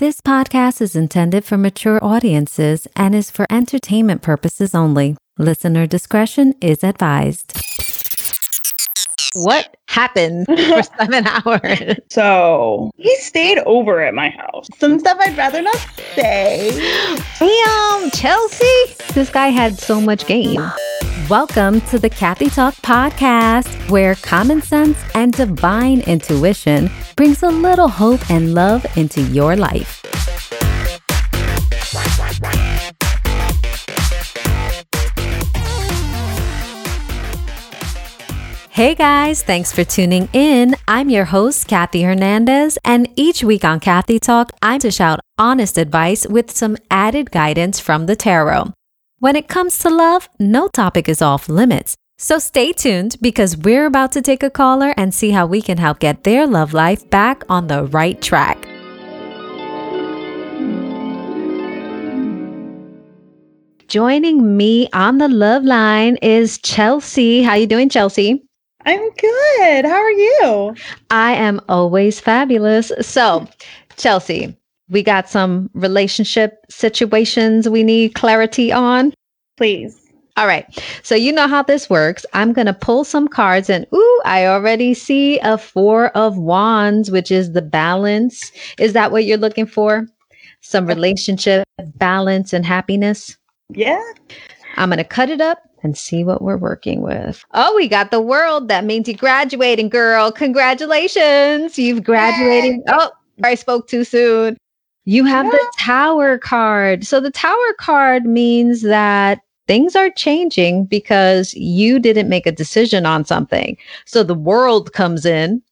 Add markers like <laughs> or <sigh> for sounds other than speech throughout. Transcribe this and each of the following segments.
This podcast is intended for mature audiences and is for entertainment purposes only. Listener discretion is advised. What happened <laughs> for seven hours? <laughs> So he stayed over at my house. Some stuff I'd rather not say. Damn, Chelsea. This guy had so much game. Welcome to the Kathy Talk podcast, where common sense and divine intuition brings a little hope and love into your life. Hey guys, thanks for tuning in. I'm your host, Kathy Hernandez, and each week on Kathy Talk, I'm to shout honest advice with some added guidance from the tarot. When it comes to love, no topic is off limits. So stay tuned because we're about to take a caller and see how we can help get their love life back on the right track. Joining me on the love line is Chelsea. How are you doing, Chelsea? I'm good. How are you? I am always fabulous. So, Chelsea, we got some relationship situations we need clarity on. Please. All right. So you know how this works. I'm going to pull some cards and ooh, I already see a 4 of wands, which is the balance. Is that what you're looking for? Some relationship balance and happiness? Yeah. I'm going to cut it up and see what we're working with. Oh, we got the world. That means you're graduating, girl. Congratulations. You've graduated. Oh, I spoke too soon. You have yeah. the tower card. So the tower card means that things are changing because you didn't make a decision on something. So the world comes in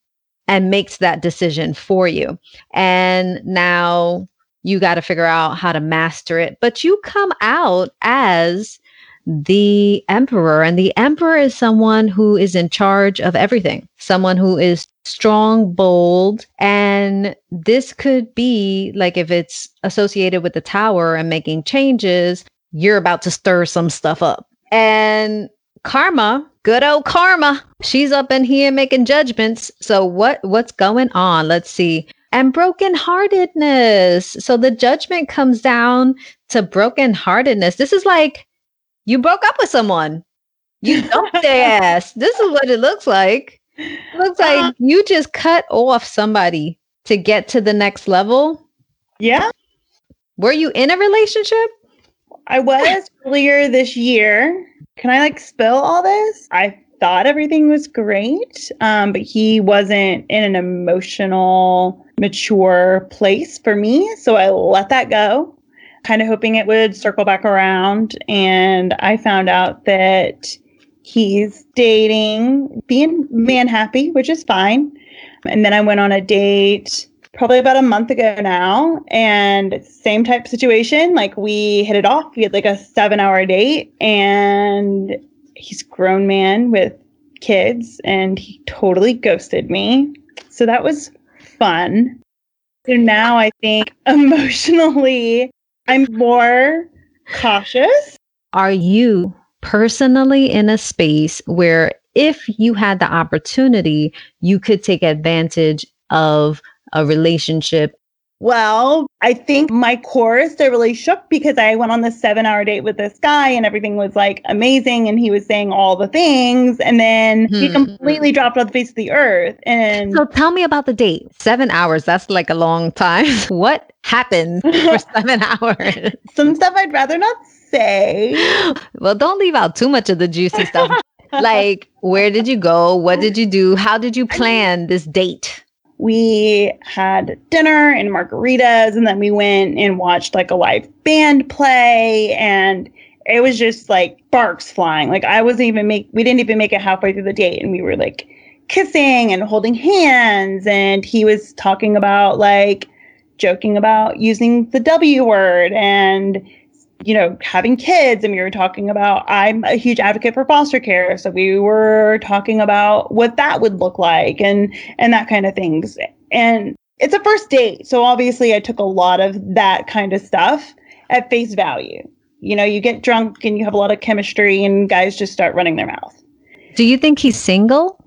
and makes that decision for you. And now you got to figure out how to master it. But you come out as the emperor. And the emperor is someone who is in charge of everything, someone who is strong, bold. And this could be like if it's associated with the tower and making changes, you're about to stir some stuff up. And karma, good old karma, she's up in here making judgments. So what what's going on? Let's see. And brokenheartedness. So the judgment comes down to brokenheartedness. This is like you broke up with someone. You <laughs> dumped their ass. This is what it looks like. It looks like uh, you just cut off somebody to get to the next level. Yeah. Were you in a relationship? I was earlier this year. Can I like spill all this? I thought everything was great, um, but he wasn't in an emotional, mature place for me. So I let that go kind of hoping it would circle back around. And I found out that he's dating, being man happy, which is fine. And then I went on a date probably about a month ago now and same type situation like we hit it off we had like a seven hour date and he's grown man with kids and he totally ghosted me so that was fun so now i think <laughs> emotionally I'm more cautious. Are you personally in a space where if you had the opportunity, you could take advantage of a relationship well, I think my core is still really shook because I went on this seven hour date with this guy and everything was like amazing and he was saying all the things and then hmm. he completely dropped off the face of the earth. And so tell me about the date. Seven hours, that's like a long time. <laughs> what happened <laughs> for seven hours? <laughs> Some stuff I'd rather not say. <gasps> well, don't leave out too much of the juicy stuff. <laughs> like, where did you go? What did you do? How did you plan this date? we had dinner and margaritas and then we went and watched like a live band play and it was just like sparks flying like i wasn't even make we didn't even make it halfway through the date and we were like kissing and holding hands and he was talking about like joking about using the w word and you know, having kids and we were talking about I'm a huge advocate for foster care. So we were talking about what that would look like and and that kind of things. And it's a first date. So obviously I took a lot of that kind of stuff at face value. You know, you get drunk and you have a lot of chemistry and guys just start running their mouth. Do you think he's single?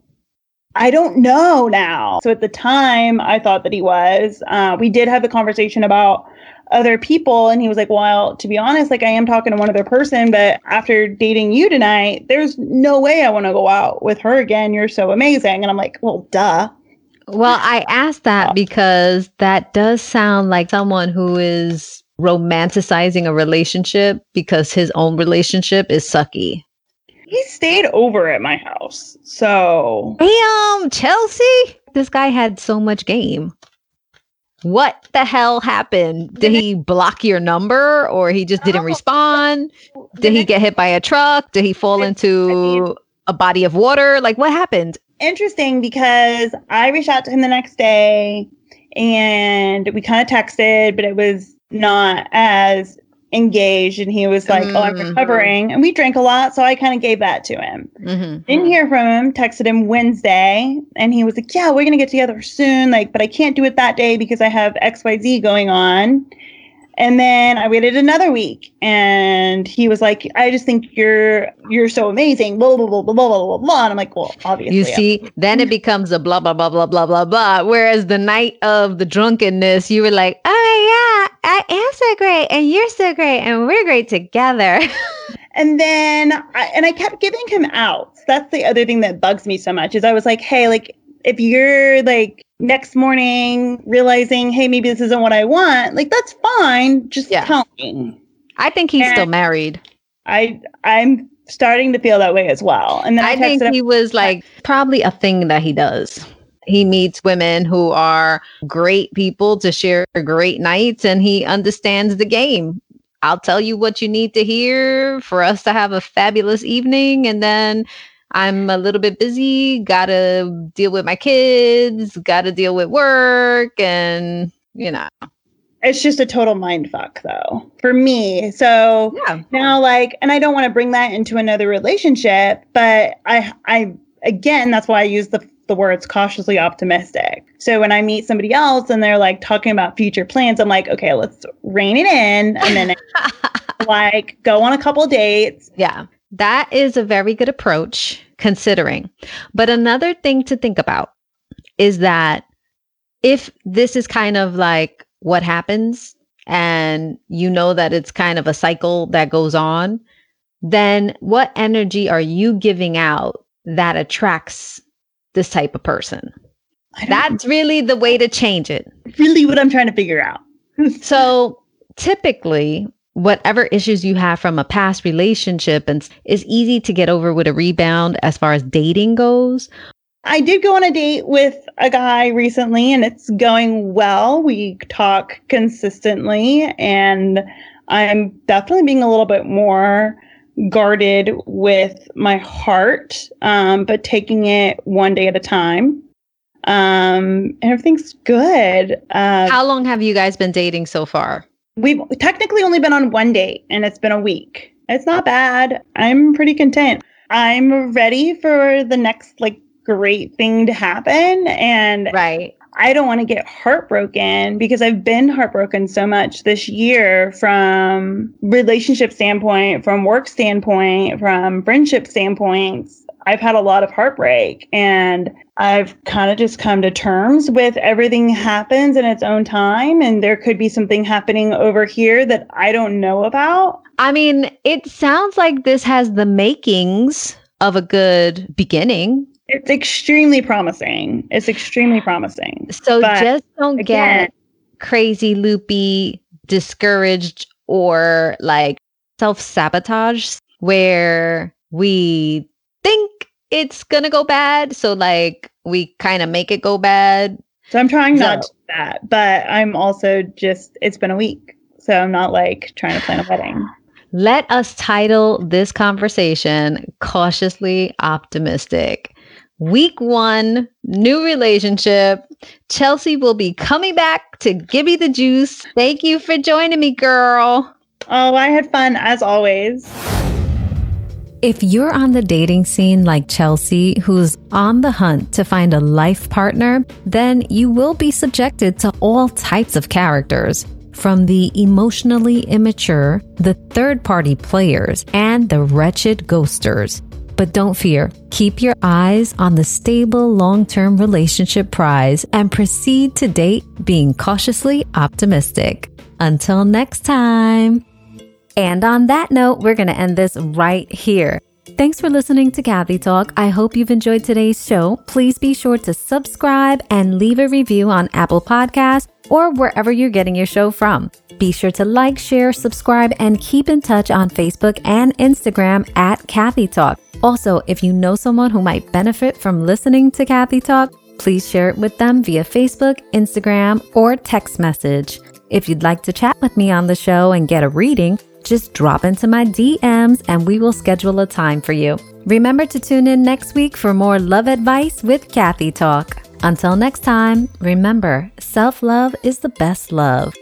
I don't know now. So at the time, I thought that he was. Uh, we did have the conversation about other people, and he was like, Well, to be honest, like I am talking to one other person, but after dating you tonight, there's no way I want to go out with her again. You're so amazing. And I'm like, Well, duh. Well, I asked that because that does sound like someone who is romanticizing a relationship because his own relationship is sucky. He stayed over at my house. So, damn, Chelsea. This guy had so much game. What the hell happened? Did he block your number or he just didn't respond? Did he get hit by a truck? Did he fall into a body of water? Like what happened? Interesting because I reached out to him the next day and we kind of texted, but it was not as engaged and he was like, mm-hmm. Oh, I'm mm-hmm. recovering. And we drank a lot. So I kind of gave that to him. Mm-hmm. Didn't hear from him, texted him Wednesday, and he was like, Yeah, we're going to get together soon. Like, but I can't do it that day because I have XYZ going on. And then I waited another week and he was like, I just think you're you're so amazing. Blah blah blah blah blah blah blah. And I'm like, well, obviously. You see, then it becomes a blah blah blah blah blah blah blah. Whereas the night of the drunkenness, you were like, Oh yeah, I am so great, and you're so great, and we're great together. <laughs> and then I, and I kept giving him out. That's the other thing that bugs me so much is I was like, hey, like if you're like next morning realizing, hey, maybe this isn't what I want, like that's fine. Just yeah. tell me. I think he's and still married. I I'm starting to feel that way as well. And then I, I think he was like probably a thing that he does. He meets women who are great people to share great nights and he understands the game. I'll tell you what you need to hear for us to have a fabulous evening and then I'm a little bit busy, got to deal with my kids, got to deal with work, and you know. It's just a total mind fuck, though, for me. So yeah. now, like, and I don't want to bring that into another relationship, but I, I, again, that's why I use the the words cautiously optimistic. So when I meet somebody else and they're like talking about future plans, I'm like, okay, let's rein it in and then <laughs> <laughs> like go on a couple dates. Yeah. That is a very good approach considering. But another thing to think about is that if this is kind of like what happens and you know that it's kind of a cycle that goes on, then what energy are you giving out that attracts this type of person? That's really the way to change it. Really, what I'm trying to figure out. <laughs> so, typically, whatever issues you have from a past relationship and is easy to get over with a rebound as far as dating goes. I did go on a date with a guy recently and it's going well. We talk consistently and I'm definitely being a little bit more guarded with my heart, um, but taking it one day at a time. Um, everything's good. Uh, How long have you guys been dating so far? We've technically only been on one date and it's been a week. It's not bad. I'm pretty content. I'm ready for the next like great thing to happen and right. I don't want to get heartbroken because I've been heartbroken so much this year from relationship standpoint, from work standpoint, from friendship standpoints. I've had a lot of heartbreak and I've kind of just come to terms with everything happens in its own time and there could be something happening over here that I don't know about. I mean, it sounds like this has the makings of a good beginning. It's extremely promising. It's extremely promising. So but just don't again, get crazy, loopy, discouraged, or like self sabotage where we think it's gonna go bad. So like we kind of make it go bad. So I'm trying not to do that, but I'm also just it's been a week. So I'm not like trying to plan a wedding. Let us title this conversation cautiously optimistic. Week one, new relationship. Chelsea will be coming back to give me the juice. Thank you for joining me, girl. Oh, I had fun as always. If you're on the dating scene like Chelsea, who's on the hunt to find a life partner, then you will be subjected to all types of characters. From the emotionally immature, the third party players, and the wretched ghosters. But don't fear. Keep your eyes on the stable long term relationship prize and proceed to date being cautiously optimistic. Until next time. And on that note, we're going to end this right here. Thanks for listening to Kathy Talk. I hope you've enjoyed today's show. Please be sure to subscribe and leave a review on Apple Podcasts or wherever you're getting your show from. Be sure to like, share, subscribe, and keep in touch on Facebook and Instagram at Kathy Talk. Also, if you know someone who might benefit from listening to Kathy Talk, please share it with them via Facebook, Instagram, or text message. If you'd like to chat with me on the show and get a reading, just drop into my DMs and we will schedule a time for you. Remember to tune in next week for more love advice with Kathy Talk. Until next time, remember self love is the best love.